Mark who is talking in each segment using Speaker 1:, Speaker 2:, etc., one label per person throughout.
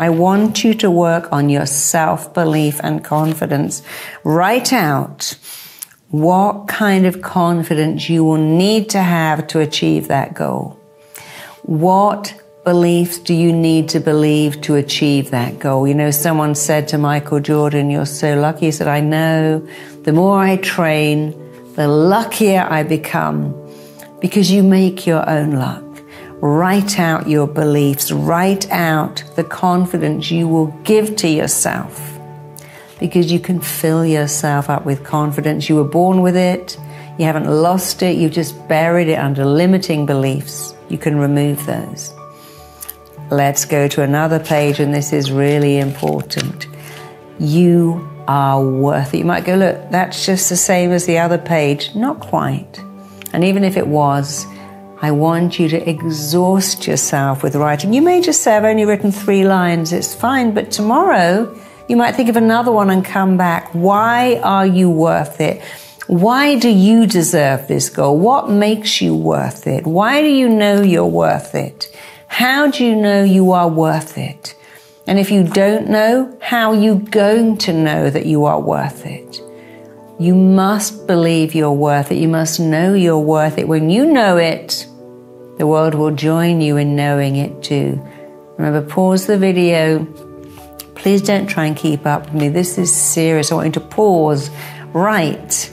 Speaker 1: I want you to work on your self belief and confidence. Write out what kind of confidence you will need to have to achieve that goal. What beliefs do you need to believe to achieve that goal? You know, someone said to Michael Jordan, You're so lucky. He said, I know the more I train, the luckier I become because you make your own luck. Write out your beliefs, write out the confidence you will give to yourself because you can fill yourself up with confidence. You were born with it, you haven't lost it, you've just buried it under limiting beliefs. You can remove those. Let's go to another page, and this is really important. You are worth it. You might go, look, that's just the same as the other page. Not quite. And even if it was, I want you to exhaust yourself with writing. You may just say, I've only written three lines, it's fine, but tomorrow you might think of another one and come back. Why are you worth it? Why do you deserve this goal? What makes you worth it? Why do you know you're worth it? How do you know you are worth it? And if you don't know, how are you going to know that you are worth it? You must believe you're worth it. You must know you're worth it. When you know it, the world will join you in knowing it too. Remember, pause the video. Please don't try and keep up with me. This is serious. I want you to pause, write,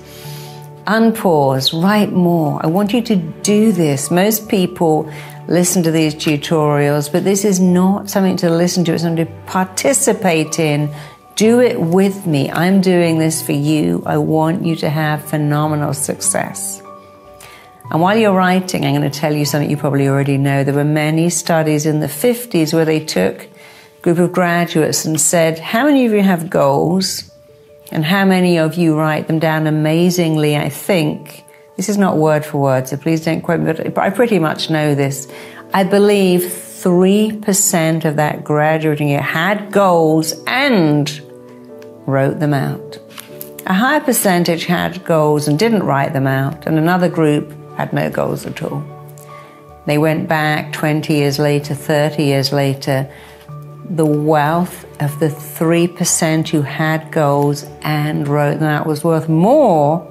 Speaker 1: unpause, write more. I want you to do this. Most people listen to these tutorials, but this is not something to listen to, it's something to participate in. Do it with me. I'm doing this for you. I want you to have phenomenal success. And while you're writing, I'm going to tell you something you probably already know. There were many studies in the 50s where they took a group of graduates and said, How many of you have goals? And how many of you write them down amazingly? I think this is not word for word, so please don't quote me, but I pretty much know this. I believe 3% of that graduating year had goals and wrote them out. A higher percentage had goals and didn't write them out, and another group had no goals at all. They went back 20 years later, 30 years later. The wealth of the 3% who had goals and wrote them out was worth more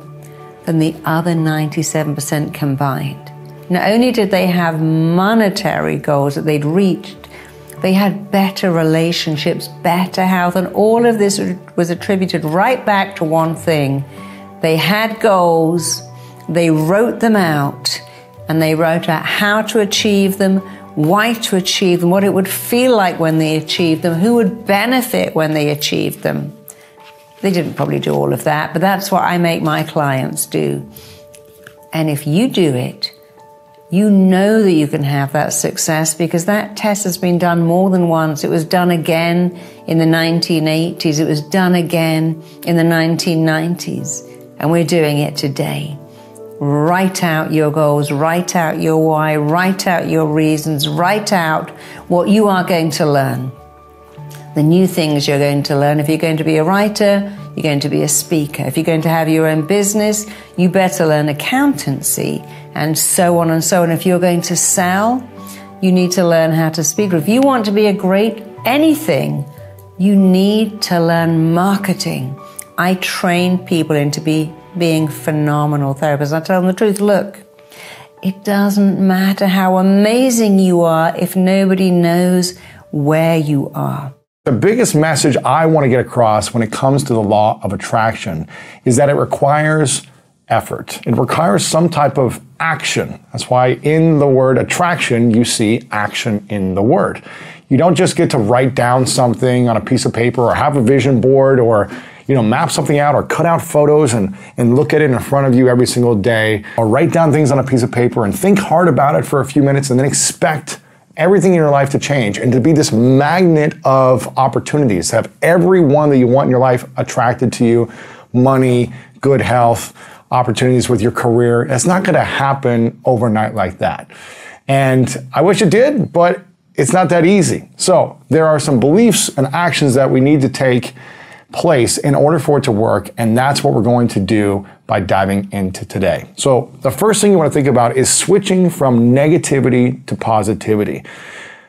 Speaker 1: than the other 97% combined. Not only did they have monetary goals that they'd reached, they had better relationships, better health, and all of this was attributed right back to one thing. They had goals they wrote them out and they wrote out how to achieve them, why to achieve them, what it would feel like when they achieved them, who would benefit when they achieved them. They didn't probably do all of that, but that's what I make my clients do. And if you do it, you know that you can have that success because that test has been done more than once. It was done again in the 1980s. It was done again in the 1990s. And we're doing it today. Write out your goals, write out your why, write out your reasons, write out what you are going to learn. The new things you're going to learn. If you're going to be a writer, you're going to be a speaker. If you're going to have your own business, you better learn accountancy and so on and so on. If you're going to sell, you need to learn how to speak. If you want to be a great anything, you need to learn marketing. I train people into be being phenomenal therapists. I tell them the truth. Look, it doesn't matter how amazing you are if nobody knows where you are.
Speaker 2: The biggest message I want to get across when it comes to the law of attraction is that it requires effort. It requires some type of action. That's why in the word attraction, you see action in the word. You don't just get to write down something on a piece of paper or have a vision board or you know, map something out or cut out photos and, and look at it in front of you every single day or write down things on a piece of paper and think hard about it for a few minutes and then expect everything in your life to change and to be this magnet of opportunities, to have everyone that you want in your life attracted to you, money, good health, opportunities with your career. It's not to happen overnight like that. And I wish it did, but it's not that easy. So there are some beliefs and actions that we need to take place in order for it to work. And that's what we're going to do by diving into today. So the first thing you want to think about is switching from negativity to positivity.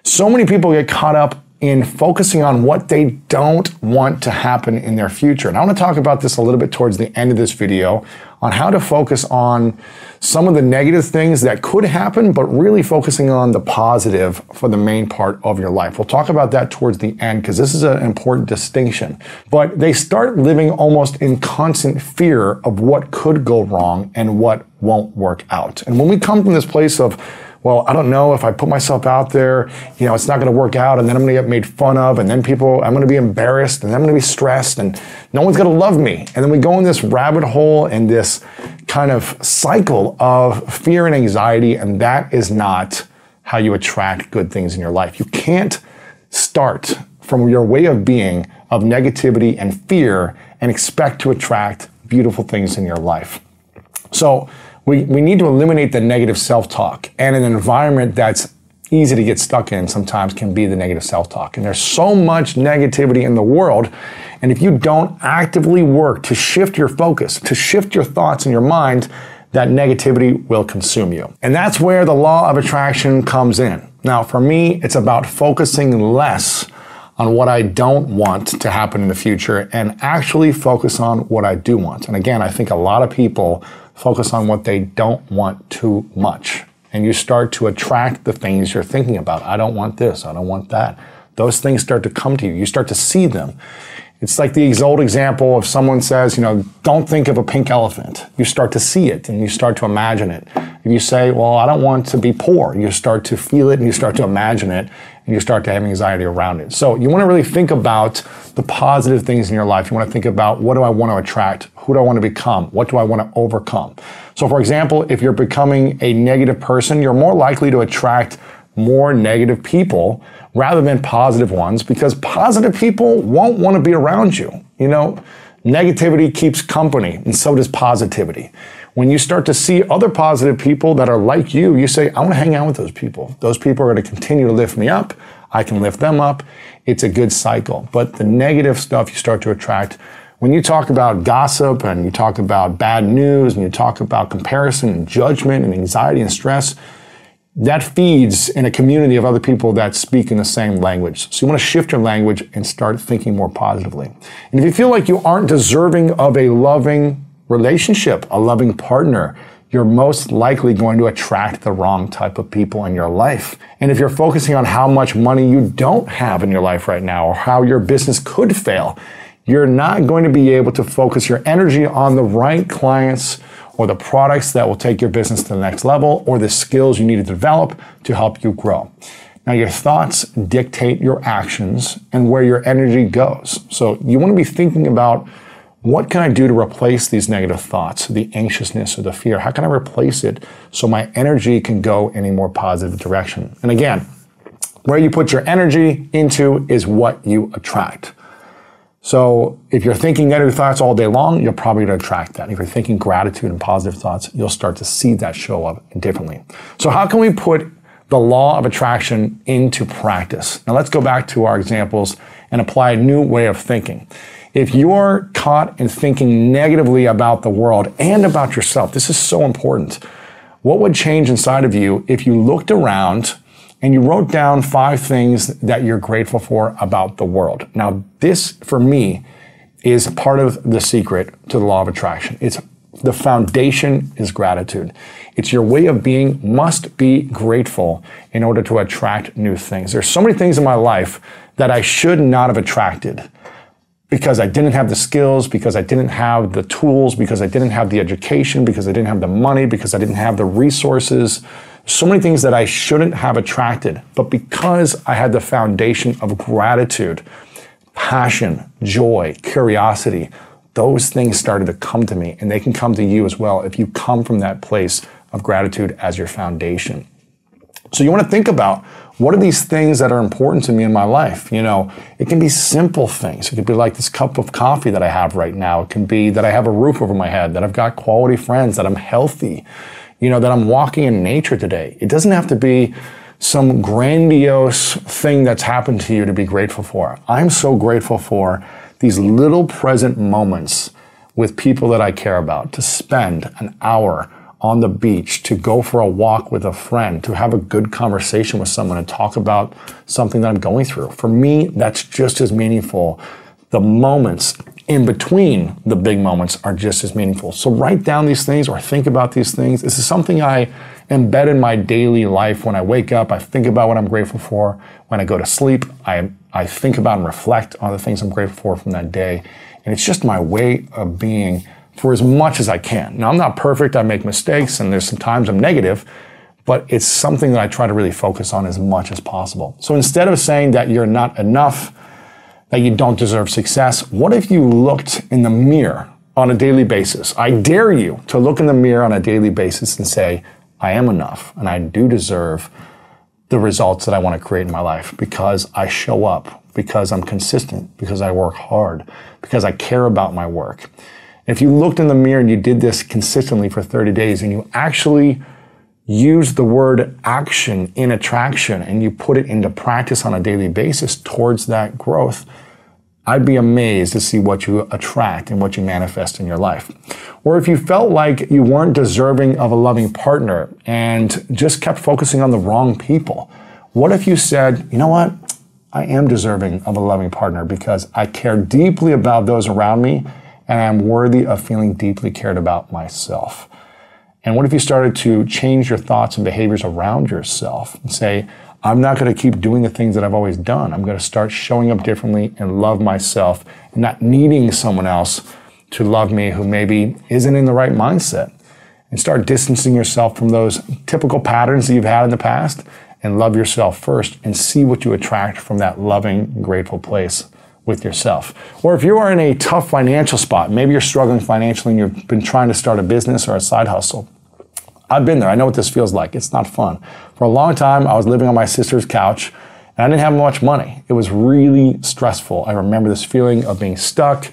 Speaker 2: So many people get caught up in focusing on what they don't want to happen in their future. And I want to talk about this a little bit towards the end of this video on how to focus on some of the negative things that could happen, but really focusing on the positive for the main part of your life. We'll talk about that towards the end because this is an important distinction. But they start living almost in constant fear of what could go wrong and what won't work out. And when we come from this place of well, I don't know if I put myself out there, you know, it's not going to work out, and then I'm going to get made fun of, and then people, I'm going to be embarrassed, and I'm going to be stressed, and no one's going to love me. And then we go in this rabbit hole and this kind of cycle of fear and anxiety, and that is not how you attract good things in your life. You can't start from your way of being of negativity and fear and expect to attract beautiful things in your life. So, we, we need to eliminate the negative self-talk and an environment that's easy to get stuck in sometimes can be the negative self-talk. And there's so much negativity in the world. And if you don't actively work to shift your focus, to shift your thoughts in your mind, that negativity will consume you. And that's where the law of attraction comes in. Now, for me, it's about focusing less on what I don't want to happen in the future and actually focus on what I do want. And again, I think a lot of people focus on what they don't want too much. And you start to attract the things you're thinking about. I don't want this. I don't want that. Those things start to come to you. You start to see them. It's like the old example of someone says, you know, don't think of a pink elephant. You start to see it and you start to imagine it. If you say, well, I don't want to be poor, you start to feel it and you start to imagine it and you start to have anxiety around it. So you want to really think about the positive things in your life. You want to think about what do I want to attract? Who do I want to become? What do I want to overcome? So for example, if you're becoming a negative person, you're more likely to attract more negative people rather than positive ones because positive people won't want to be around you. You know, negativity keeps company and so does positivity. When you start to see other positive people that are like you, you say, I want to hang out with those people. Those people are going to continue to lift me up. I can lift them up. It's a good cycle. But the negative stuff you start to attract when you talk about gossip and you talk about bad news and you talk about comparison and judgment and anxiety and stress, that feeds in a community of other people that speak in the same language. So you want to shift your language and start thinking more positively. And if you feel like you aren't deserving of a loving relationship, a loving partner, you're most likely going to attract the wrong type of people in your life. And if you're focusing on how much money you don't have in your life right now or how your business could fail, you're not going to be able to focus your energy on the right clients or the products that will take your business to the next level or the skills you need to develop to help you grow. Now, your thoughts dictate your actions and where your energy goes. So, you want to be thinking about what can I do to replace these negative thoughts, the anxiousness or the fear? How can I replace it so my energy can go in a more positive direction? And again, where you put your energy into is what you attract. So if you're thinking negative thoughts all day long, you're probably going to attract that. If you're thinking gratitude and positive thoughts, you'll start to see that show up differently. So how can we put the law of attraction into practice? Now let's go back to our examples and apply a new way of thinking. If you're caught in thinking negatively about the world and about yourself, this is so important. What would change inside of you if you looked around and you wrote down five things that you're grateful for about the world. Now, this for me is part of the secret to the law of attraction. It's the foundation is gratitude. It's your way of being must be grateful in order to attract new things. There's so many things in my life that I should not have attracted because I didn't have the skills, because I didn't have the tools, because I didn't have the education, because I didn't have the money, because I didn't have the resources so many things that I shouldn't have attracted, but because I had the foundation of gratitude, passion, joy, curiosity, those things started to come to me and they can come to you as well if you come from that place of gratitude as your foundation. So you want to think about what are these things that are important to me in my life? You know, it can be simple things. It could be like this cup of coffee that I have right now. It can be that I have a roof over my head, that I've got quality friends, that I'm healthy you know, that I'm walking in nature today. It doesn't have to be some grandiose thing that's happened to you to be grateful for. I'm so grateful for these little present moments with people that I care about to spend an hour on the beach, to go for a walk with a friend, to have a good conversation with someone and talk about something that I'm going through. For me, that's just as meaningful. The moments in between the big moments are just as meaningful. So write down these things or think about these things. This is something I embed in my daily life. When I wake up, I think about what I'm grateful for. When I go to sleep, I, I think about and reflect on the things I'm grateful for from that day. And it's just my way of being for as much as I can. Now, I'm not perfect. I make mistakes and there's some times I'm negative, but it's something that I try to really focus on as much as possible. So instead of saying that you're not enough, that you don't deserve success, what if you looked in the mirror on a daily basis? I dare you to look in the mirror on a daily basis and say, I am enough and I do deserve the results that I want to create in my life because I show up, because I'm consistent, because I work hard, because I care about my work. If you looked in the mirror and you did this consistently for 30 days and you actually use the word action in attraction and you put it into practice on a daily basis towards that growth, I'd be amazed to see what you attract and what you manifest in your life. Or if you felt like you weren't deserving of a loving partner and just kept focusing on the wrong people, what if you said, you know what? I am deserving of a loving partner because I care deeply about those around me and I'm worthy of feeling deeply cared about myself. And what if you started to change your thoughts and behaviors around yourself and say, I'm not going to keep doing the things that I've always done. I'm going to start showing up differently and love myself and not needing someone else to love me who maybe isn't in the right mindset. And start distancing yourself from those typical patterns that you've had in the past and love yourself first and see what you attract from that loving, grateful place with yourself. Or if you are in a tough financial spot, maybe you're struggling financially and you've been trying to start a business or a side hustle. I've been there. I know what this feels like. It's not fun. For a long time, I was living on my sister's couch and I didn't have much money. It was really stressful. I remember this feeling of being stuck,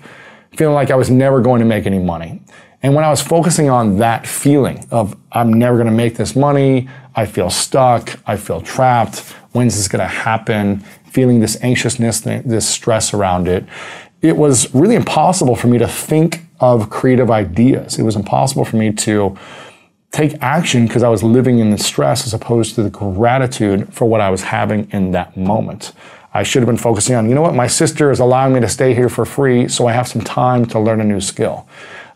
Speaker 2: feeling like I was never going to make any money. And when I was focusing on that feeling of I'm never going to make this money, I feel stuck, I feel trapped, when's this going to happen? feeling this anxiousness, this stress around it, it was really impossible for me to think of creative ideas. It was impossible for me to take action because I was living in the stress as opposed to the gratitude for what I was having in that moment. I should have been focusing on, you know what, my sister is allowing me to stay here for free, so I have some time to learn a new skill.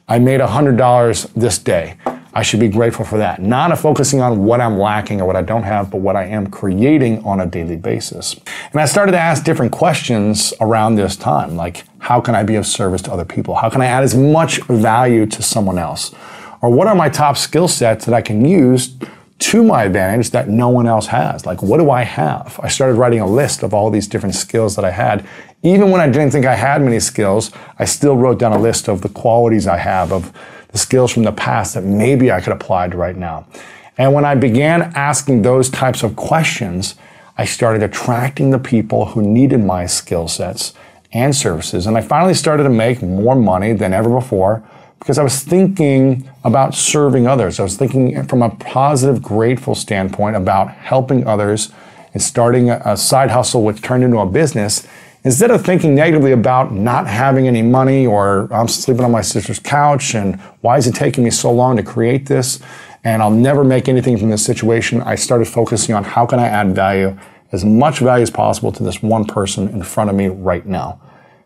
Speaker 2: I made $100 this day. I should be grateful for that. Not focusing on what I'm lacking or what I don't have, but what I am creating on a daily basis. And I started to ask different questions around this time, like how can I be of service to other people? How can I add as much value to someone else? Or what are my top skill sets that I can use to my advantage that no one else has? Like, what do I have? I started writing a list of all these different skills that I had. Even when I didn't think I had many skills, I still wrote down a list of the qualities I have, of the skills from the past that maybe I could apply to right now. And when I began asking those types of questions, I started attracting the people who needed my skill sets and services. And I finally started to make more money than ever before because I was thinking about serving others. I was thinking from a positive, grateful standpoint about helping others and starting a side hustle which turned into a business instead of thinking negatively about not having any money or I'm sleeping on my sister's couch and why is it taking me so long to create this and I'll never make anything from this situation, I started focusing on how can I add value, as much value as possible to this one person in front of me right now.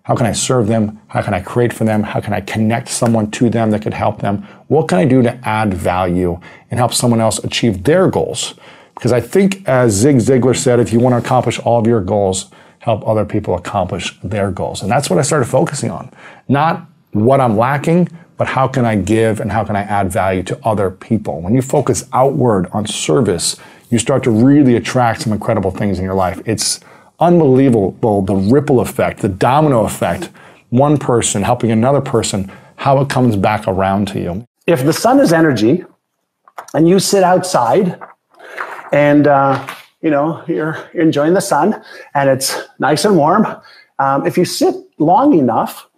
Speaker 2: How can I serve them? How can I create for them? How can I connect someone to them that could help them? What can I do to add value and help someone else achieve their goals? Because I think, as Zig Ziglar said, if you want to accomplish all of your goals, help other people accomplish their goals. And that's what I started focusing on. Not what I'm lacking, but how can I give and how can I add value to other people? When you focus outward on service, you start to really attract some incredible things in your life. It's unbelievable the ripple effect, the domino effect, one person helping another person, how it comes back around to you.
Speaker 3: If the sun is energy and you sit outside and uh, you know, you're enjoying the sun and it's nice and warm. Um, if you sit long enough,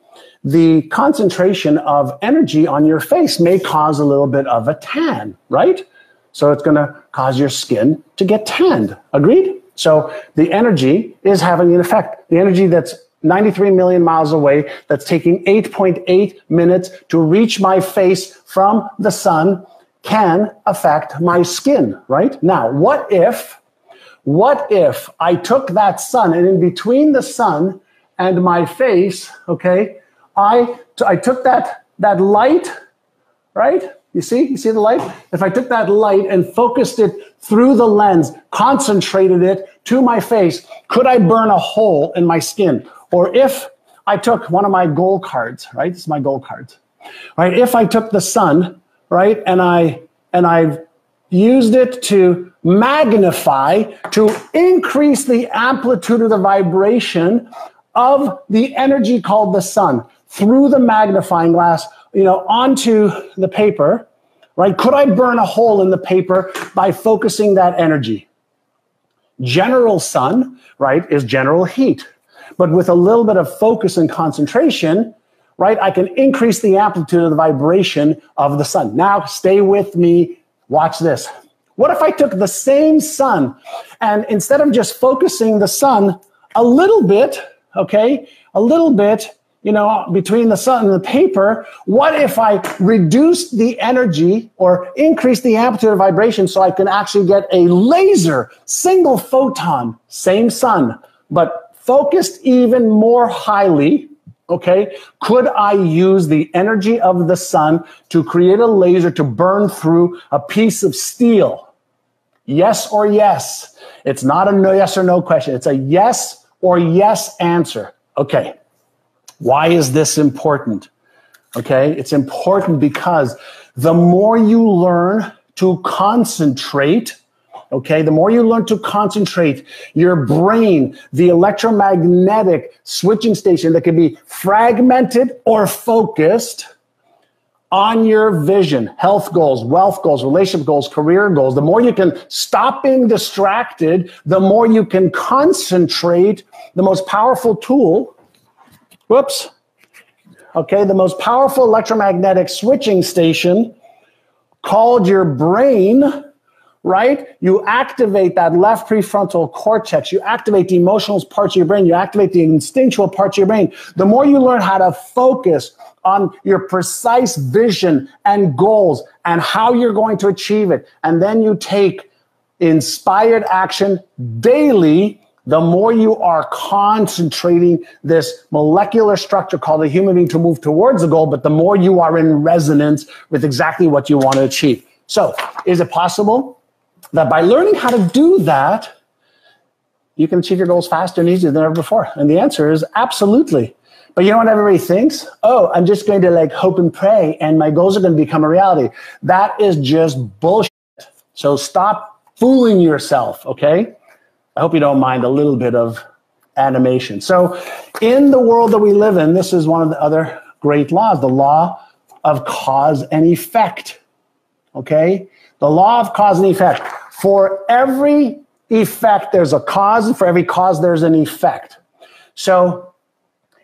Speaker 3: the concentration of energy on your face may cause a little bit of a tan, right? So it's going to cause your skin to get tanned. Agreed? So the energy is having an effect. The energy that's 93 million miles away, that's taking 8.8 minutes to reach my face from the sun can affect my skin, right? Now, what if, what if I took that sun and in between the sun and my face, okay, I, I took that, that light, right? You see, you see the light? If I took that light and focused it through the lens, concentrated it to my face, could I burn a hole in my skin? Or if I took one of my goal cards, right? This is my goal cards, right? If I took the sun, right, and I and I used it to magnify, to increase the amplitude of the vibration of the energy called the sun through the magnifying glass, you know, onto the paper, right? Could I burn a hole in the paper by focusing that energy? General sun, right, is general heat. But with a little bit of focus and concentration, right, I can increase the amplitude of the vibration of the sun. Now, stay with me. Watch this. What if I took the same sun and instead of just focusing the sun a little bit, okay, a little bit, you know, between the sun and the paper, what if I reduced the energy or increased the amplitude of vibration so I can actually get a laser, single photon, same sun, but focused even more highly, okay, could I use the energy of the sun to create a laser to burn through a piece of steel? Yes or yes. It's not a no, yes or no question. It's a yes or yes answer. Okay. Why is this important? Okay. It's important because the more you learn to concentrate Okay. The more you learn to concentrate your brain, the electromagnetic switching station that can be fragmented or focused on your vision, health goals, wealth goals, relationship goals, career goals, the more you can stop being distracted, the more you can concentrate the most powerful tool. Whoops. Okay. The most powerful electromagnetic switching station called your brain right? You activate that left prefrontal cortex. You activate the emotional parts of your brain. You activate the instinctual parts of your brain. The more you learn how to focus on your precise vision and goals and how you're going to achieve it, and then you take inspired action daily, the more you are concentrating this molecular structure called the human being to move towards the goal, but the more you are in resonance with exactly what you want to achieve. So, is it possible that by learning how to do that, you can achieve your goals faster and easier than ever before? And the answer is absolutely. But you know what everybody thinks? Oh, I'm just going to like hope and pray and my goals are going to become a reality. That is just bullshit. So stop fooling yourself, okay? I hope you don't mind a little bit of animation. So in the world that we live in, this is one of the other great laws, the law of cause and effect. Okay? The law of cause and effect. For every effect, there's a cause, and for every cause, there's an effect. So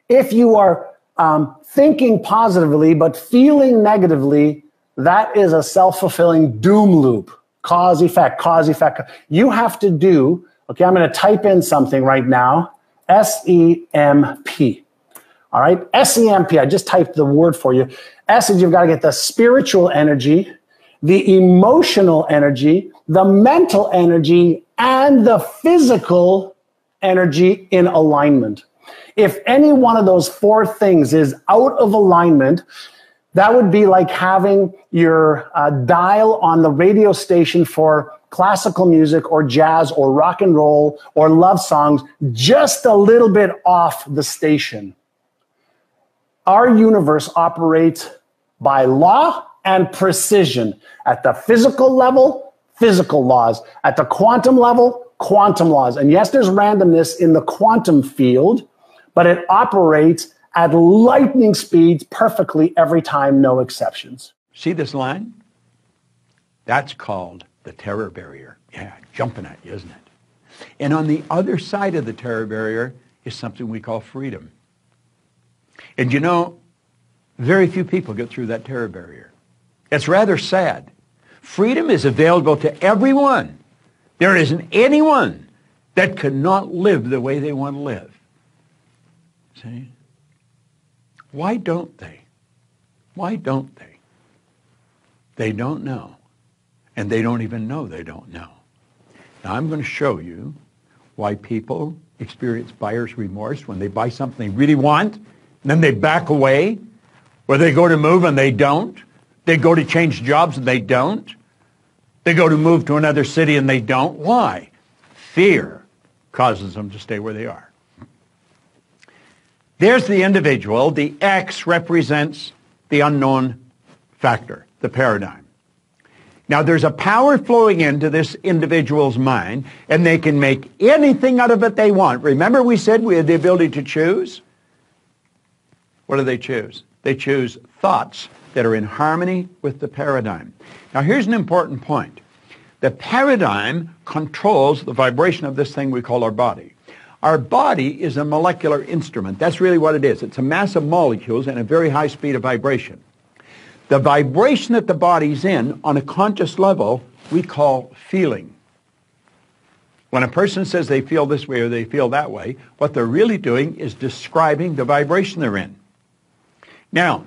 Speaker 3: if you are um, thinking positively but feeling negatively, that is a self fulfilling doom loop. Cause, effect, cause, effect. You have to do, okay, I'm going to type in something right now S E M P. All right, S E M P. I just typed the word for you. S is you've got to get the spiritual energy the emotional energy, the mental energy, and the physical energy in alignment. If any one of those four things is out of alignment, that would be like having your uh, dial on the radio station for classical music or jazz or rock and roll or love songs just a little bit off the station. Our universe operates by law and precision. At the physical level, physical laws. At the quantum level, quantum laws. And yes, there's randomness in the quantum field, but it operates at lightning speeds perfectly every time, no exceptions.
Speaker 4: See this line? That's called the terror barrier. Yeah, jumping at you, isn't it? And on the other side of the terror barrier is something we call freedom. And you know, very few people get through that terror barrier. It's rather sad. Freedom is available to everyone. There isn't anyone that cannot live the way they want to live. See? Why don't they? Why don't they? They don't know. And they don't even know they don't know. Now I'm going to show you why people experience buyer's remorse when they buy something they really want, and then they back away, or they go to move and they don't. They go to change jobs and they don't. They go to move to another city and they don't. Why? Fear causes them to stay where they are. There's the individual. The X represents the unknown factor, the paradigm. Now, there's a power flowing into this individual's mind, and they can make anything out of it they want. Remember we said we had the ability to choose? What do they choose? They choose thoughts that are in harmony with the paradigm. Now, here's an important point. The paradigm controls the vibration of this thing we call our body. Our body is a molecular instrument. That's really what it is. It's a mass of molecules and a very high speed of vibration. The vibration that the body's in on a conscious level we call feeling. When a person says they feel this way or they feel that way, what they're really doing is describing the vibration they're in. Now,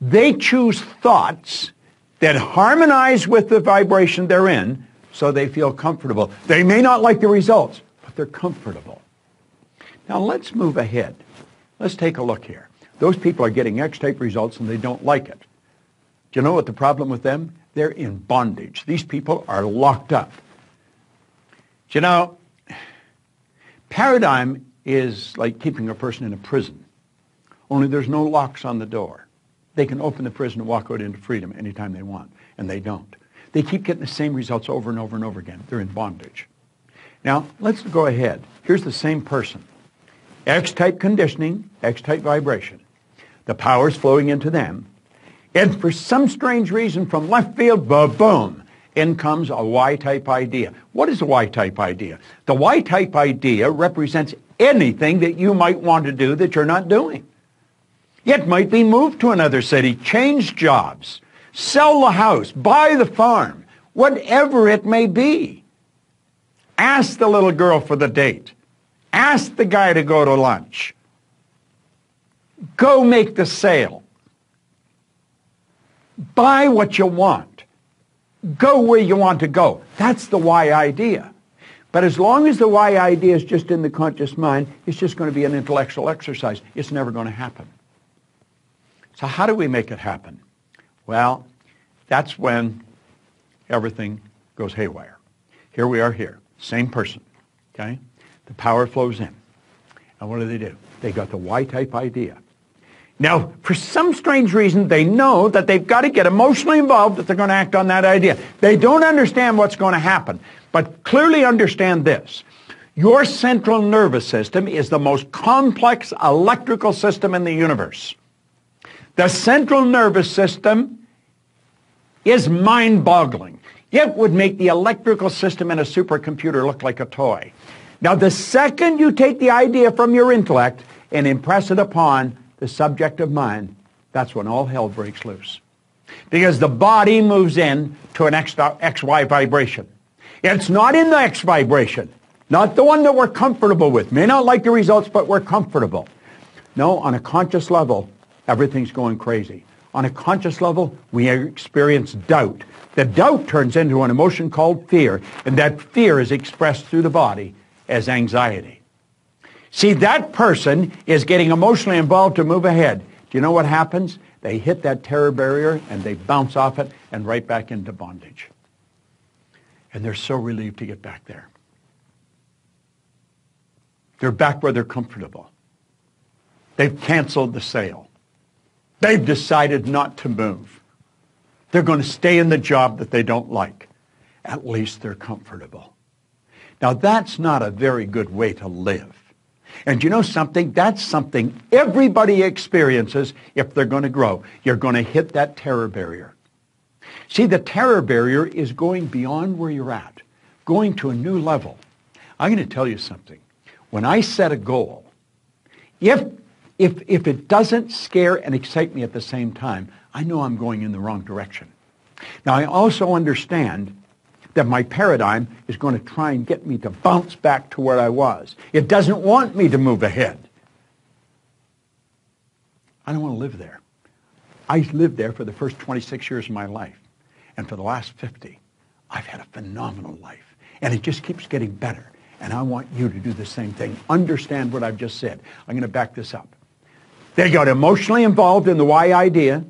Speaker 4: they choose thoughts that harmonize with the vibration they're in so they feel comfortable. They may not like the results, but they're comfortable. Now let's move ahead. Let's take a look here. Those people are getting X-type results and they don't like it. Do you know what the problem with them? They're in bondage. These people are locked up. Do you know, paradigm is like keeping a person in a prison, only there's no locks on the door. They can open the prison and walk out into freedom anytime they want, and they don't. They keep getting the same results over and over and over again. They're in bondage. Now, let's go ahead. Here's the same person. X-type conditioning, X-type vibration. The power's flowing into them. And for some strange reason from left field, boom, in comes a Y-type idea. What is a Y-type idea? The Y-type idea represents anything that you might want to do that you're not doing. It might be moved to another city, change jobs, sell the house, buy the farm, whatever it may be. Ask the little girl for the date. Ask the guy to go to lunch. Go make the sale. Buy what you want. Go where you want to go. That's the Y idea. But as long as the Y idea is just in the conscious mind, it's just going to be an intellectual exercise. It's never going to happen. So how do we make it happen? Well, that's when everything goes haywire. Here we are here, same person, okay? The power flows in. And what do they do? They got the Y-type idea. Now, for some strange reason, they know that they've got to get emotionally involved if they're going to act on that idea. They don't understand what's going to happen, but clearly understand this. Your central nervous system is the most complex electrical system in the universe. The central nervous system is mind-boggling. It would make the electrical system in a supercomputer look like a toy. Now, the second you take the idea from your intellect and impress it upon the subject of mind, that's when all hell breaks loose. Because the body moves in to an XY vibration. It's not in the X vibration, not the one that we're comfortable with. May not like the results, but we're comfortable. No, on a conscious level, everything's going crazy. On a conscious level, we experience doubt. The doubt turns into an emotion called fear, and that fear is expressed through the body as anxiety. See, that person is getting emotionally involved to move ahead. Do you know what happens? They hit that terror barrier and they bounce off it and right back into bondage. And they're so relieved to get back there. They're back where they're comfortable. They've canceled the sale. They've decided not to move. They're going to stay in the job that they don't like. At least they're comfortable. Now that's not a very good way to live. And you know something? That's something everybody experiences if they're going to grow. You're going to hit that terror barrier. See, the terror barrier is going beyond where you're at, going to a new level. I'm going to tell you something. When I set a goal, if if, if it doesn't scare and excite me at the same time, I know I'm going in the wrong direction. Now, I also understand that my paradigm is going to try and get me to bounce back to where I was. It doesn't want me to move ahead. I don't want to live there. I lived there for the first 26 years of my life. And for the last 50, I've had a phenomenal life. And it just keeps getting better. And I want you to do the same thing. Understand what I've just said. I'm going to back this up. They got emotionally involved in the Y idea.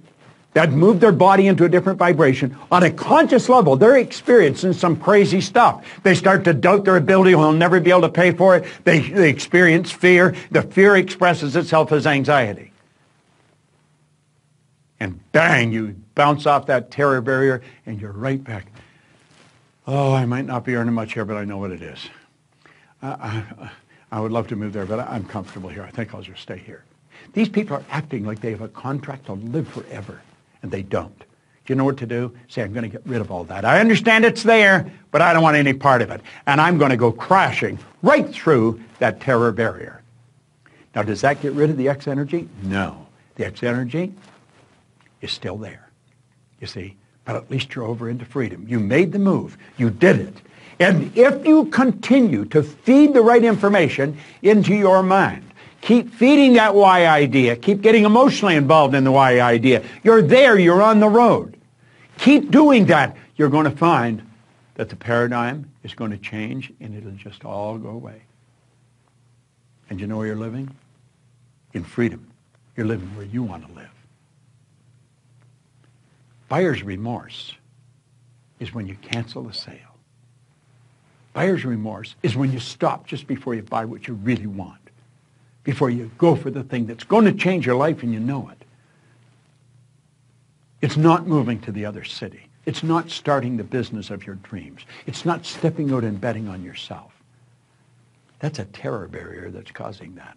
Speaker 4: That moved their body into a different vibration. On a conscious level, they're experiencing some crazy stuff. They start to doubt their ability. They'll never be able to pay for it. They, they experience fear. The fear expresses itself as anxiety. And bang, you bounce off that terror barrier and you're right back. Oh, I might not be earning much here, but I know what it is. I, I, I would love to move there, but I'm comfortable here. I think I'll just stay here. These people are acting like they have a contract to live forever, and they don't. Do you know what to do? Say, I'm going to get rid of all that. I understand it's there, but I don't want any part of it. And I'm going to go crashing right through that terror barrier. Now, does that get rid of the X energy? No. The X energy is still there. You see? But at least you're over into freedom. You made the move. You did it. And if you continue to feed the right information into your mind, keep feeding that Y idea, keep getting emotionally involved in the Y idea, you're there, you're on the road. Keep doing that. You're going to find that the paradigm is going to change and it'll just all go away. And you know where you're living? In freedom. You're living where you want to live. Buyer's remorse is when you cancel the sale. Buyer's remorse is when you stop just before you buy what you really want, before you go for the thing that's going to change your life and you know it. It's not moving to the other city. It's not starting the business of your dreams. It's not stepping out and betting on yourself. That's a terror barrier that's causing that.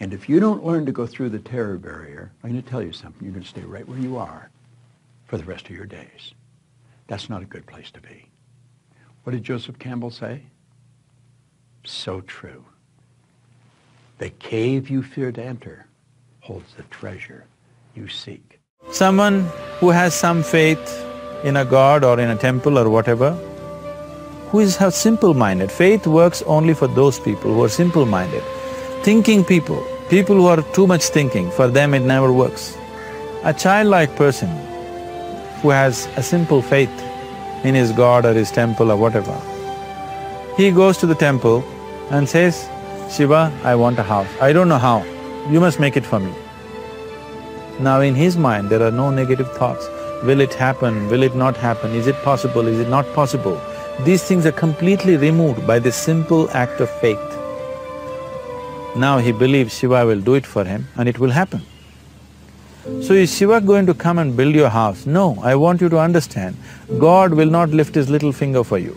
Speaker 4: And if you don't learn to go through the terror barrier, I'm going to tell you something. You're going to stay right where you are for the rest of your days. That's not a good place to be. What did Joseph Campbell say? So true. The cave you fear to enter holds the treasure you seek.
Speaker 5: Someone who has some faith in a god or in a temple or whatever, who is simple-minded. Faith works only for those people who are simple-minded. Thinking people, people who are too much thinking, for them it never works. A childlike person who has a simple faith in his god or his temple or whatever. He goes to the temple and says, Shiva, I want a house. I don't know how, you must make it for me. Now in his mind there are no negative thoughts. Will it happen? Will it not happen? Is it possible? Is it not possible? These things are completely removed by this simple act of faith. Now he believes Shiva will do it for him and it will happen. So is Shiva going to come and build your house? No, I want you to understand, God will not lift his little finger for you.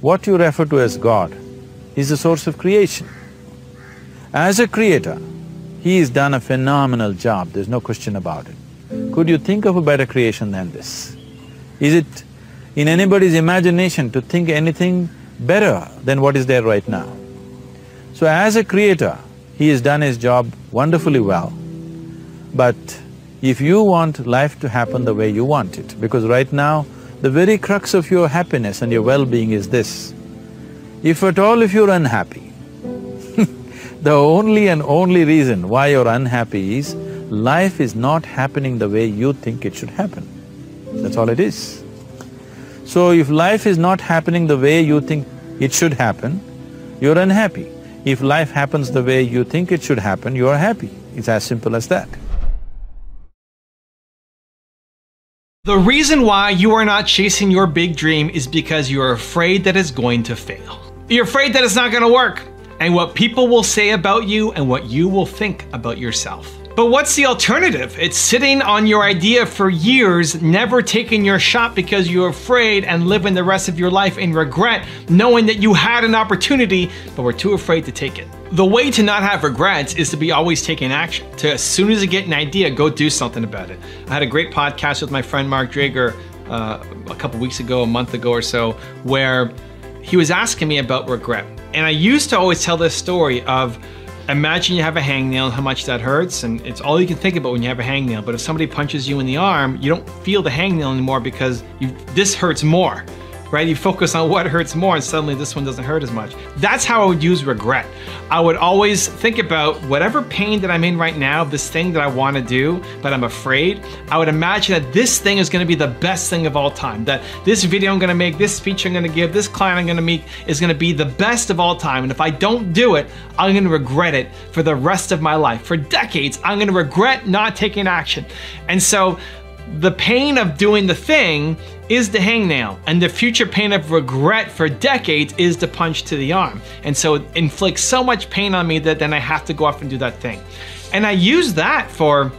Speaker 5: What you refer to as God is the source of creation. As a creator, he has done a phenomenal job, there's no question about it. Could you think of a better creation than this? Is it in anybody's imagination to think anything better than what is there right now? So as a creator, he has done his job wonderfully well. But if you want life to happen the way you want it, because right now, the very crux of your happiness and your well-being is this. If at all if you're unhappy, the only and only reason why you're unhappy is life is not happening the way you think it should happen. That's all it is. So if life is not happening the way you think it should happen, you're unhappy. If life happens the way you think it should happen, you're happy. It's as simple as that.
Speaker 6: The reason why you are not chasing your big dream is because you're afraid that it's going to fail. You're afraid that it's not gonna work, and what people will say about you and what you will think about yourself. But what's the alternative? It's sitting on your idea for years, never taking your shot because you're afraid and living the rest of your life in regret, knowing that you had an opportunity, but were too afraid to take it. The way to not have regrets is to be always taking action. To as soon as you get an idea, go do something about it. I had a great podcast with my friend Mark Drager uh, a couple weeks ago, a month ago or so, where he was asking me about regret. And I used to always tell this story of Imagine you have a hangnail, and how much that hurts, and it's all you can think about when you have a hangnail. But if somebody punches you in the arm, you don't feel the hangnail anymore because you, this hurts more. Right? You focus on what hurts more and suddenly this one doesn't hurt as much. That's how I would use regret. I would always think about whatever pain that I'm in right now, this thing that I want to do, but I'm afraid, I would imagine that this thing is going to be the best thing of all time. That this video I'm going to make, this speech I'm going to give, this client I'm going to meet is going to be the best of all time. And if I don't do it, I'm going to regret it for the rest of my life. For decades, I'm going to regret not taking action. And so the pain of doing the thing is the hangnail, and the future pain of regret for decades is the punch to the arm. And so it inflicts so much pain on me that then I have to go off and do that thing. And I use that for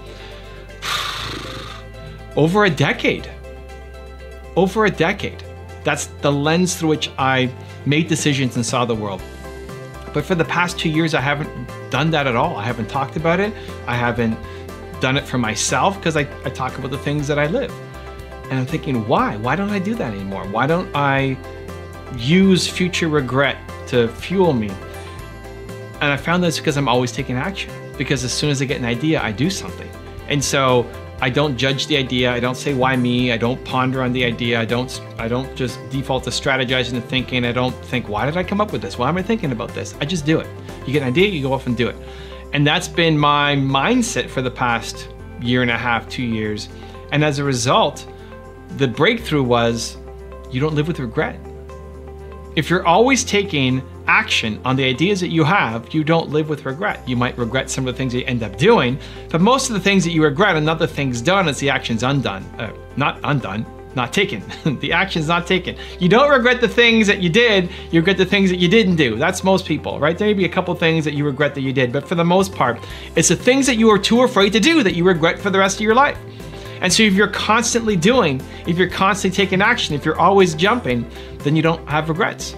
Speaker 6: over a decade. Over a decade. That's the lens through which I made decisions and saw the world. But for the past two years, I haven't done that at all. I haven't talked about it. I haven't done it for myself because I, I talk about the things that I live. And I'm thinking, why? Why don't I do that anymore? Why don't I use future regret to fuel me? And I found this because I'm always taking action. Because as soon as I get an idea, I do something. And so I don't judge the idea. I don't say why me. I don't ponder on the idea. I don't I don't just default to strategizing and thinking. I don't think why did I come up with this? Why am I thinking about this? I just do it. You get an idea, you go off and do it. And that's been my mindset for the past year and a half, 2 years. And as a result, the breakthrough was you don't live with regret. If you're always taking action on the ideas that you have, you don't live with regret. You might regret some of the things that you end up doing, but most of the things that you regret are not the things done, it's the actions undone. Uh, not undone, not taken. the action's not taken. You don't regret the things that you did, you regret the things that you didn't do. That's most people, right? There may be a couple things that you regret that you did, but for the most part, it's the things that you are too afraid to do that you regret for the rest of your life. And so if you're constantly doing, if you're constantly taking action, if you're always jumping, then you don't have regrets.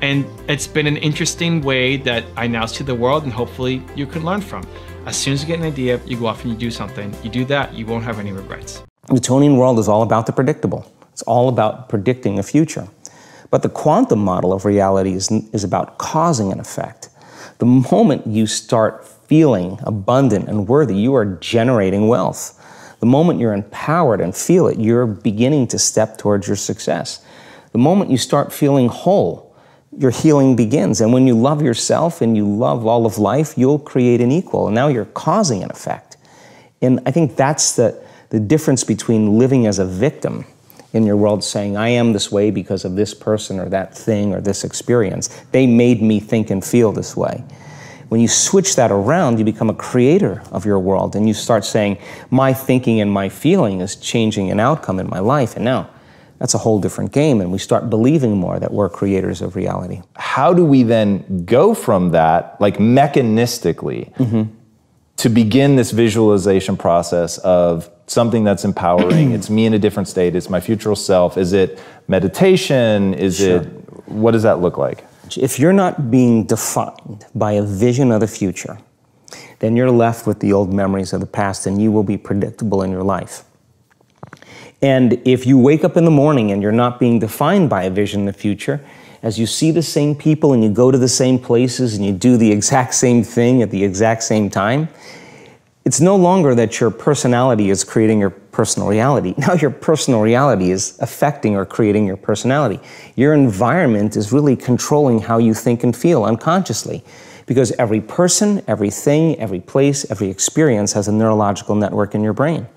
Speaker 6: And it's been an interesting way that I now see the world and hopefully you can learn from. As soon as you get an idea, you go off and you do something. You do that, you won't have any regrets.
Speaker 7: The Newtonian world is all about the predictable. It's all about predicting a future. But the quantum model of reality is, is about causing an effect. The moment you start feeling abundant and worthy, you are generating wealth. The moment you're empowered and feel it, you're beginning to step towards your success. The moment you start feeling whole, your healing begins. And when you love yourself and you love all of life, you'll create an equal. And now you're causing an effect. And I think that's the, the difference between living as a victim in your world saying, I am this way because of this person or that thing or this experience. They made me think and feel this way. When you switch that around, you become a creator of your world and you start saying, My thinking and my feeling is changing an outcome in my life. And now that's a whole different game, and we start believing more that we're creators of reality.
Speaker 8: How do we then go from that, like mechanistically, mm-hmm. to begin this visualization process of something that's empowering? it's me in a different state, it's my future self. Is it meditation? Is sure. it, what does that look like?
Speaker 7: If you're not being defined by a vision of the future, then you're left with the old memories of the past and you will be predictable in your life. And if you wake up in the morning and you're not being defined by a vision in the future, as you see the same people and you go to the same places and you do the exact same thing at the exact same time, it's no longer that your personality is creating your personal reality. Now your personal reality is affecting or creating your personality. Your environment is really controlling how you think and feel unconsciously. Because every person, everything, every place, every experience has a neurological network in your brain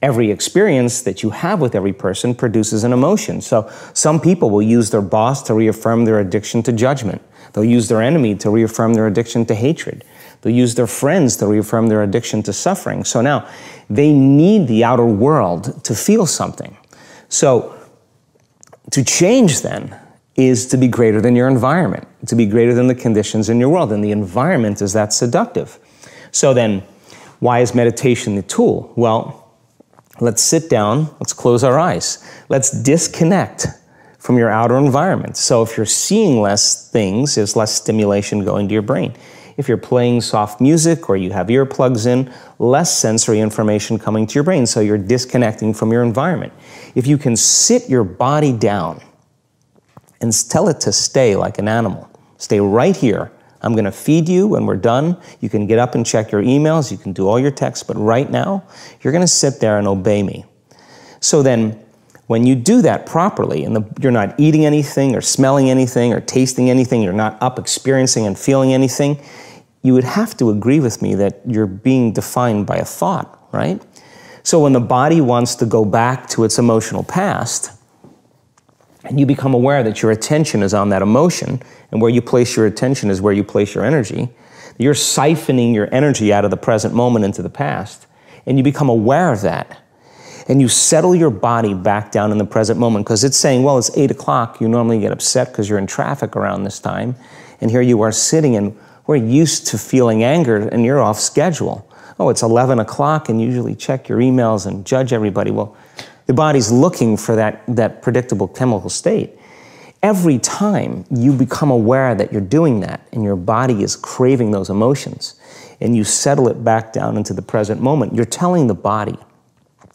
Speaker 7: every experience that you have with every person produces an emotion. So some people will use their boss to reaffirm their addiction to judgment. They'll use their enemy to reaffirm their addiction to hatred. They'll use their friends to reaffirm their addiction to suffering. So now they need the outer world to feel something. So to change then is to be greater than your environment, to be greater than the conditions in your world. And the environment is that seductive. So then, why is meditation the tool? Well, Let's sit down, let's close our eyes. Let's disconnect from your outer environment. So if you're seeing less things, there's less stimulation going to your brain. If you're playing soft music or you have earplugs in, less sensory information coming to your brain, so you're disconnecting from your environment. If you can sit your body down and tell it to stay like an animal, stay right here I'm going to feed you when we're done. You can get up and check your emails. You can do all your texts. But right now, you're going to sit there and obey me. So then, When you do that properly, and the, you're not eating anything or smelling anything or tasting anything, you're not up experiencing and feeling anything, you would have to agree with me that you're being defined by a thought, right? So when the body wants to go back to its emotional past, and you become aware that your attention is on that emotion, and where you place your attention is where you place your energy, you're siphoning your energy out of the present moment into the past, and you become aware of that. And you settle your body back down in the present moment because it's saying, well, it's eight o'clock. You normally get upset because you're in traffic around this time. And here you are sitting, and we're used to feeling anger, and you're off schedule. Oh, it's 11 o'clock, and you usually check your emails and judge everybody. Well, the body's looking for that, that predictable chemical state. Every time you become aware that you're doing that and your body is craving those emotions and you settle it back down into the present moment, you're telling the body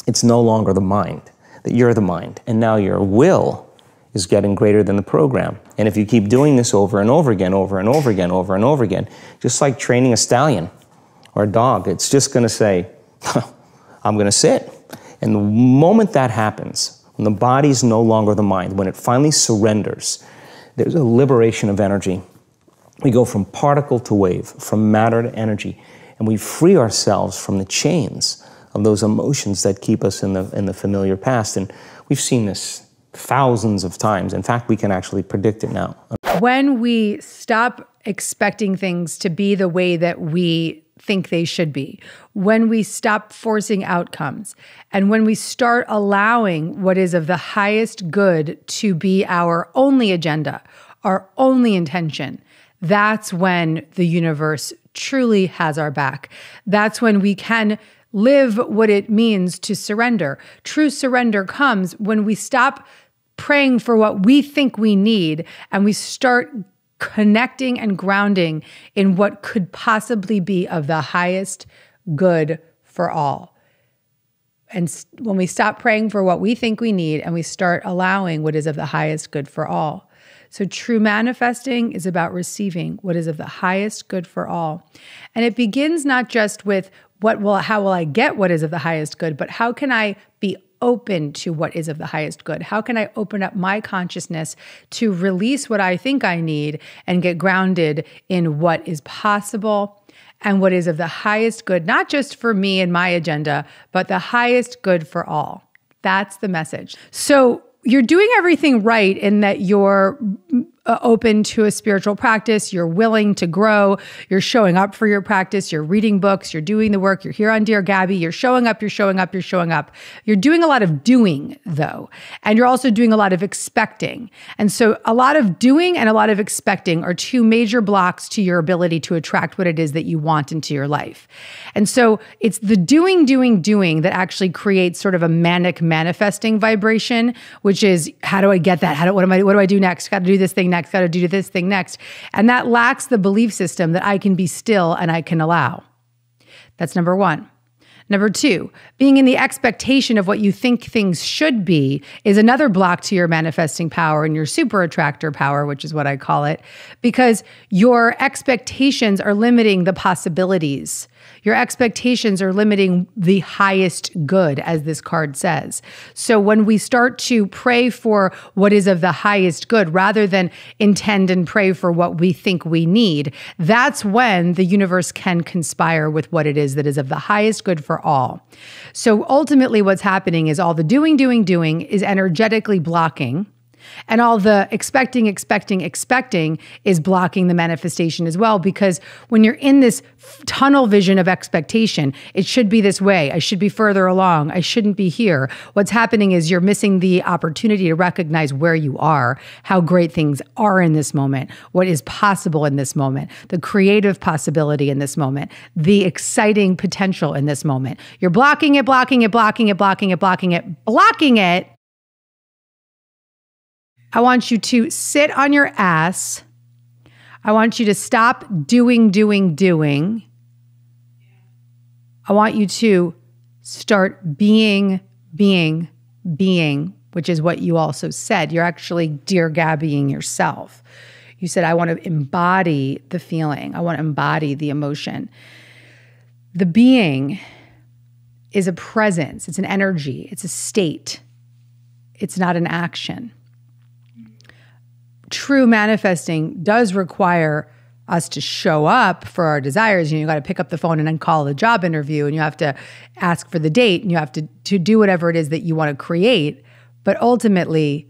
Speaker 7: it's no longer the mind, that you're the mind. And now your will is getting greater than the program. And if you keep doing this over and over again, over and over again, over and over again, just like training a stallion or a dog, it's just going to say, I'm going to sit. And the moment that happens, when the body is no longer the mind, when it finally surrenders, there's a liberation of energy. We go from particle to wave, from matter to energy, and we free ourselves from the chains of those emotions that keep us in the, in the familiar past. And we've seen this thousands of times. In fact, we can actually predict it now.
Speaker 9: When we stop expecting things to be the way that we think they should be, when we stop forcing outcomes, and when we start allowing what is of the highest good to be our only agenda, our only intention, that's when the universe truly has our back. That's when we can live what it means to surrender. True surrender comes when we stop praying for what we think we need and we start connecting and grounding in what could possibly be of the highest good for all. And when we stop praying for what we think we need and we start allowing what is of the highest good for all. So, true manifesting is about receiving what is of the highest good for all. And it begins not just with what will, how will I get what is of the highest good, but how can I be open to what is of the highest good? How can I open up my consciousness to release what I think I need and get grounded in what is possible and what is of the highest good, not just for me and my agenda, but the highest good for all? That's the message. So, you're doing everything right in that you're Uh, open to a spiritual practice, you're willing to grow, you're showing up for your practice, you're reading books, you're doing the work, you're here on Dear Gabby, you're showing up, you're showing up, you're showing up. You're doing a lot of doing though, and you're also doing a lot of expecting. And so a lot of doing and a lot of expecting are two major blocks to your ability to attract what it is that you want into your life. And so it's the doing, doing, doing that actually creates sort of a manic manifesting vibration, which is how do I get that? How do, what am I, what do I do next? Got to do this thing next, got to do this thing next. And that lacks the belief system that I can be still and I can allow. That's number one. Number two, being in the expectation of what you think things should be is another block to your manifesting power and your super attractor power, which is what I call it, because your expectations are limiting the possibilities. Your expectations are limiting the highest good, as this card says. So when we start to pray for what is of the highest good rather than intend and pray for what we think we need, that's when the universe can conspire with what it is that is of the highest good for all. So ultimately, what's happening is all the doing, doing, doing is energetically blocking and all the expecting, expecting, expecting is blocking the manifestation as well. Because when you're in this tunnel vision of expectation, it should be this way. I should be further along. I shouldn't be here. What's happening is you're missing the opportunity to recognize where you are, how great things are in this moment, what is possible in this moment, the creative possibility in this moment, the exciting potential in this moment. You're blocking it, blocking it, blocking it, blocking it, blocking it, blocking it I want you to sit on your ass. I want you to stop doing, doing, doing. I want you to start being, being, being, which is what you also said. You're actually dear Gabbying yourself. You said, I want to embody the feeling, I want to embody the emotion. The being is a presence, it's an energy, it's a state it's not an action. True manifesting does require us to show up for our desires. You, know, you got to pick up the phone and then call the job interview, and you have to ask for the date, and you have to to do whatever it is that you want to create. But ultimately,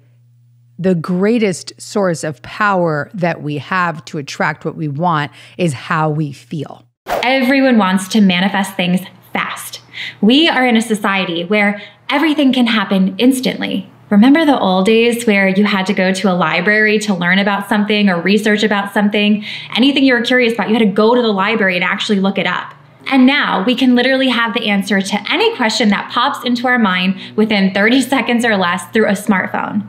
Speaker 9: the greatest source of power that we have to attract what we want is how we feel.
Speaker 10: Everyone wants to manifest things fast. We are in a society where everything can happen instantly. Remember the old days where you had to go to a library to learn about something or research about something? Anything you were curious about, you had to go to the library and actually look it up. And now we can literally have the answer to any question that pops into our mind within 30 seconds or less through a smartphone.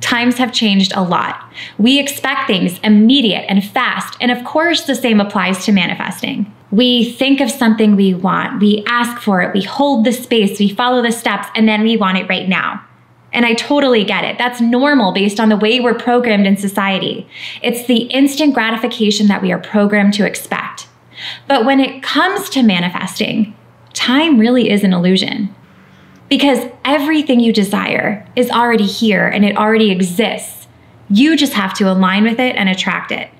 Speaker 10: Times have changed a lot. We expect things immediate and fast, and of course, the same applies to manifesting. We think of something we want, we ask for it, we hold the space, we follow the steps, and then we want it right now. And I totally get it. That's normal based on the way we're programmed in society. It's the instant gratification that we are programmed to expect. But when it comes to manifesting, time really is an illusion. Because everything you desire is already here and it already exists. You just have to align with it and attract it.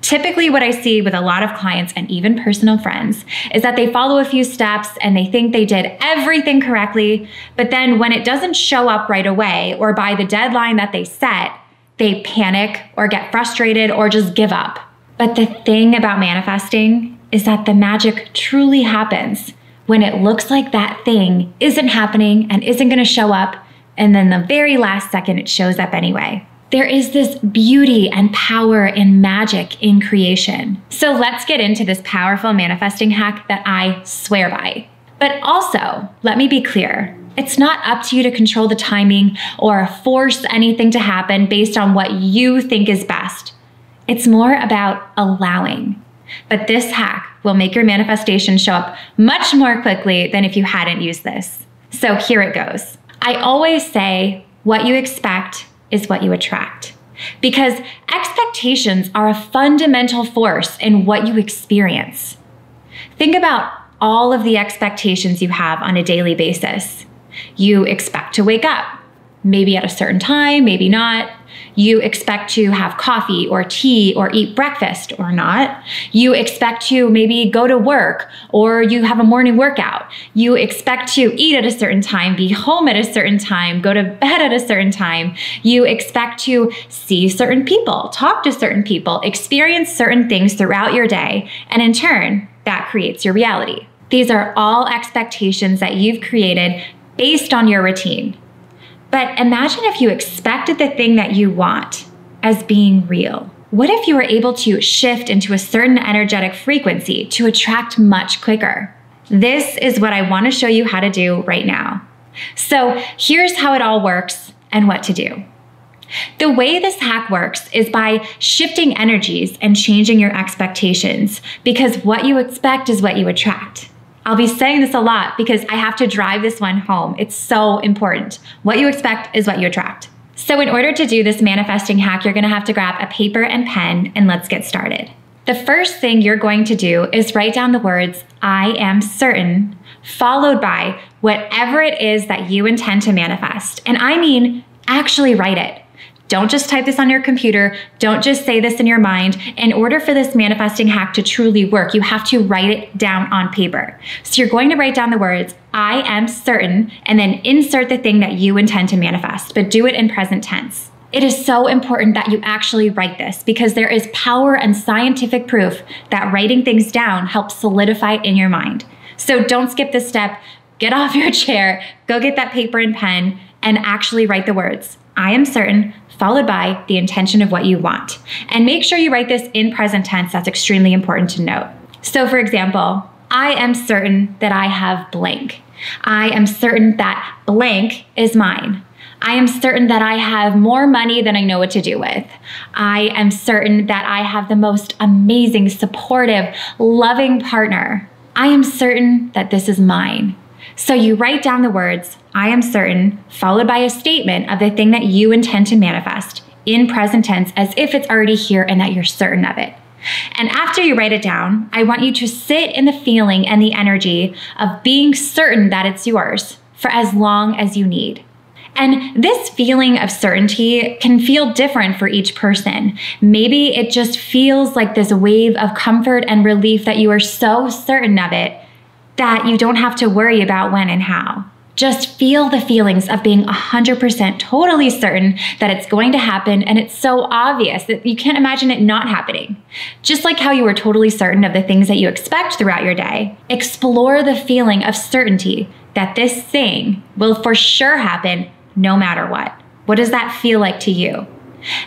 Speaker 10: Typically, what I see with a lot of clients and even personal friends is that they follow a few steps and they think they did everything correctly, but then when it doesn't show up right away or by the deadline that they set, they panic or get frustrated or just give up. But the thing about manifesting is that the magic truly happens when it looks like that thing isn't happening and isn't going to show up, and then the very last second it shows up anyway. There is this beauty and power and magic in creation. So let's get into this powerful manifesting hack that I swear by. But also, let me be clear it's not up to you to control the timing or force anything to happen based on what you think is best. It's more about allowing. But this hack will make your manifestation show up much more quickly than if you hadn't used this. So here it goes. I always say what you expect is what you attract. Because expectations are a fundamental force in what you experience. Think about all of the expectations you have on a daily basis. You expect to wake up, maybe at a certain time, maybe not. You expect to have coffee or tea or eat breakfast or not. You expect to maybe go to work or you have a morning workout. You expect to eat at a certain time, be home at a certain time, go to bed at a certain time. You expect to see certain people, talk to certain people, experience certain things throughout your day. And in turn, that creates your reality. These are all expectations that you've created based on your routine. But imagine if you expected the thing that you want as being real. What if you were able to shift into a certain energetic frequency to attract much quicker? This is what I want to show you how to do right now. So here's how it all works and what to do. The way this hack works is by shifting energies and changing your expectations because what you expect is what you attract. I'll be saying this a lot because I have to drive this one home. It's so important. What you expect is what you attract. So, in order to do this manifesting hack, you're gonna have to grab a paper and pen and let's get started. The first thing you're going to do is write down the words, I am certain, followed by whatever it is that you intend to manifest. And I mean, actually write it. Don't just type this on your computer. Don't just say this in your mind. In order for this manifesting hack to truly work, you have to write it down on paper. So you're going to write down the words, I am certain, and then insert the thing that you intend to manifest, but do it in present tense. It is so important that you actually write this because there is power and scientific proof that writing things down helps solidify it in your mind. So don't skip this step. Get off your chair, go get that paper and pen, and actually write the words. I am certain, followed by the intention of what you want. And make sure you write this in present tense. That's extremely important to note. So, for example, I am certain that I have blank. I am certain that blank is mine. I am certain that I have more money than I know what to do with. I am certain that I have the most amazing, supportive, loving partner. I am certain that this is mine. So you write down the words, I am certain, followed by a statement of the thing that you intend to manifest in present tense as if it's already here and that you're certain of it. And after you write it down, I want you to sit in the feeling and the energy of being certain that it's yours for as long as you need. And this feeling of certainty can feel different for each person. Maybe it just feels like this wave of comfort and relief that you are so certain of it that you don't have to worry about when and how. Just feel the feelings of being 100% totally certain that it's going to happen, and it's so obvious that you can't imagine it not happening. Just like how you are totally certain of the things that you expect throughout your day, explore the feeling of certainty that this thing will for sure happen no matter what. What does that feel like to you?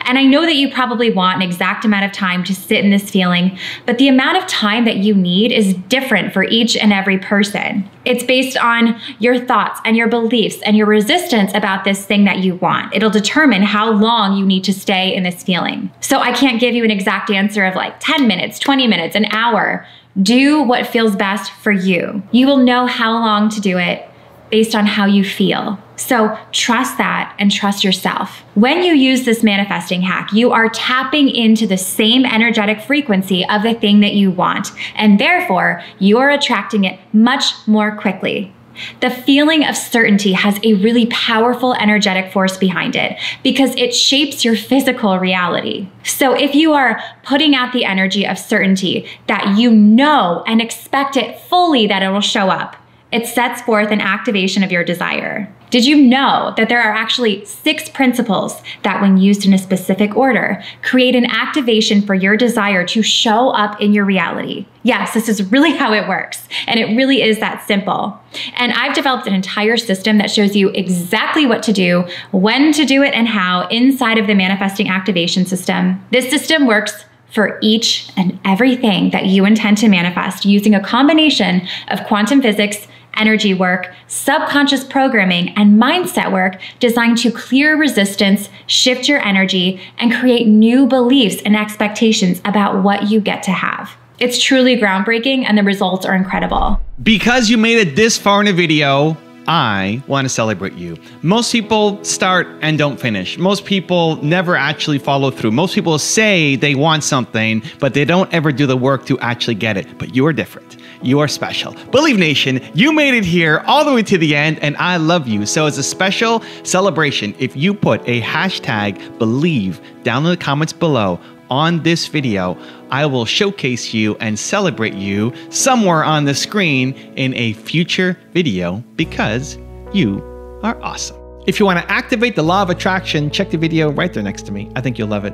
Speaker 10: And I know that you probably want an exact amount of time to sit in this feeling, but the amount of time that you need is different for each and every person. It's based on your thoughts and your beliefs and your resistance about this thing that you want. It'll determine how long you need to stay in this feeling. So I can't give you an exact answer of like 10 minutes, 20 minutes, an hour. Do what feels best for you. You will know how long to do it based on how you feel. So trust that and trust yourself. When you use this manifesting hack, you are tapping into the same energetic frequency of the thing that you want, and therefore you are attracting it much more quickly. The feeling of certainty has a really powerful energetic force behind it because it shapes your physical reality. So if you are putting out the energy of certainty that you know and expect it fully that it will show up, it sets forth an activation of your desire. Did you know that there are actually six principles that, when used in a specific order, create an activation for your desire to show up in your reality? Yes, this is really how it works. And it really is that simple. And I've developed an entire system that shows you exactly what to do, when to do it, and how inside of the manifesting activation system. This system works for each and everything that you intend to manifest using a combination of quantum physics energy work, subconscious programming, and mindset work designed to clear resistance, shift your energy, and create new beliefs and expectations about what you get to have. It's truly groundbreaking and the results are incredible.
Speaker 11: Because you made it this far in a video, I want to celebrate you. Most people start and don't finish. Most people never actually follow through. Most people say they want something, but they don't ever do the work to actually get it. But you are different. You are special. Believe Nation, you made it here all the way to the end, and I love you. So, as a special celebration, if you put a hashtag believe down in the comments below on this video, I will showcase you and celebrate you somewhere on the screen in a future video because you are awesome. If you want to activate the law of attraction, check the video right there next to me. I think you'll love it.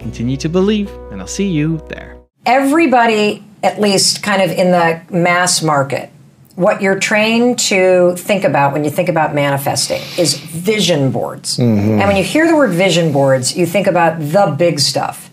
Speaker 11: Continue to believe, and I'll see you there.
Speaker 12: Everybody, at least kind of in the mass market, what you're trained to think about when you think about manifesting is vision boards. Mm-hmm. And when you hear the word vision boards, you think about the big stuff.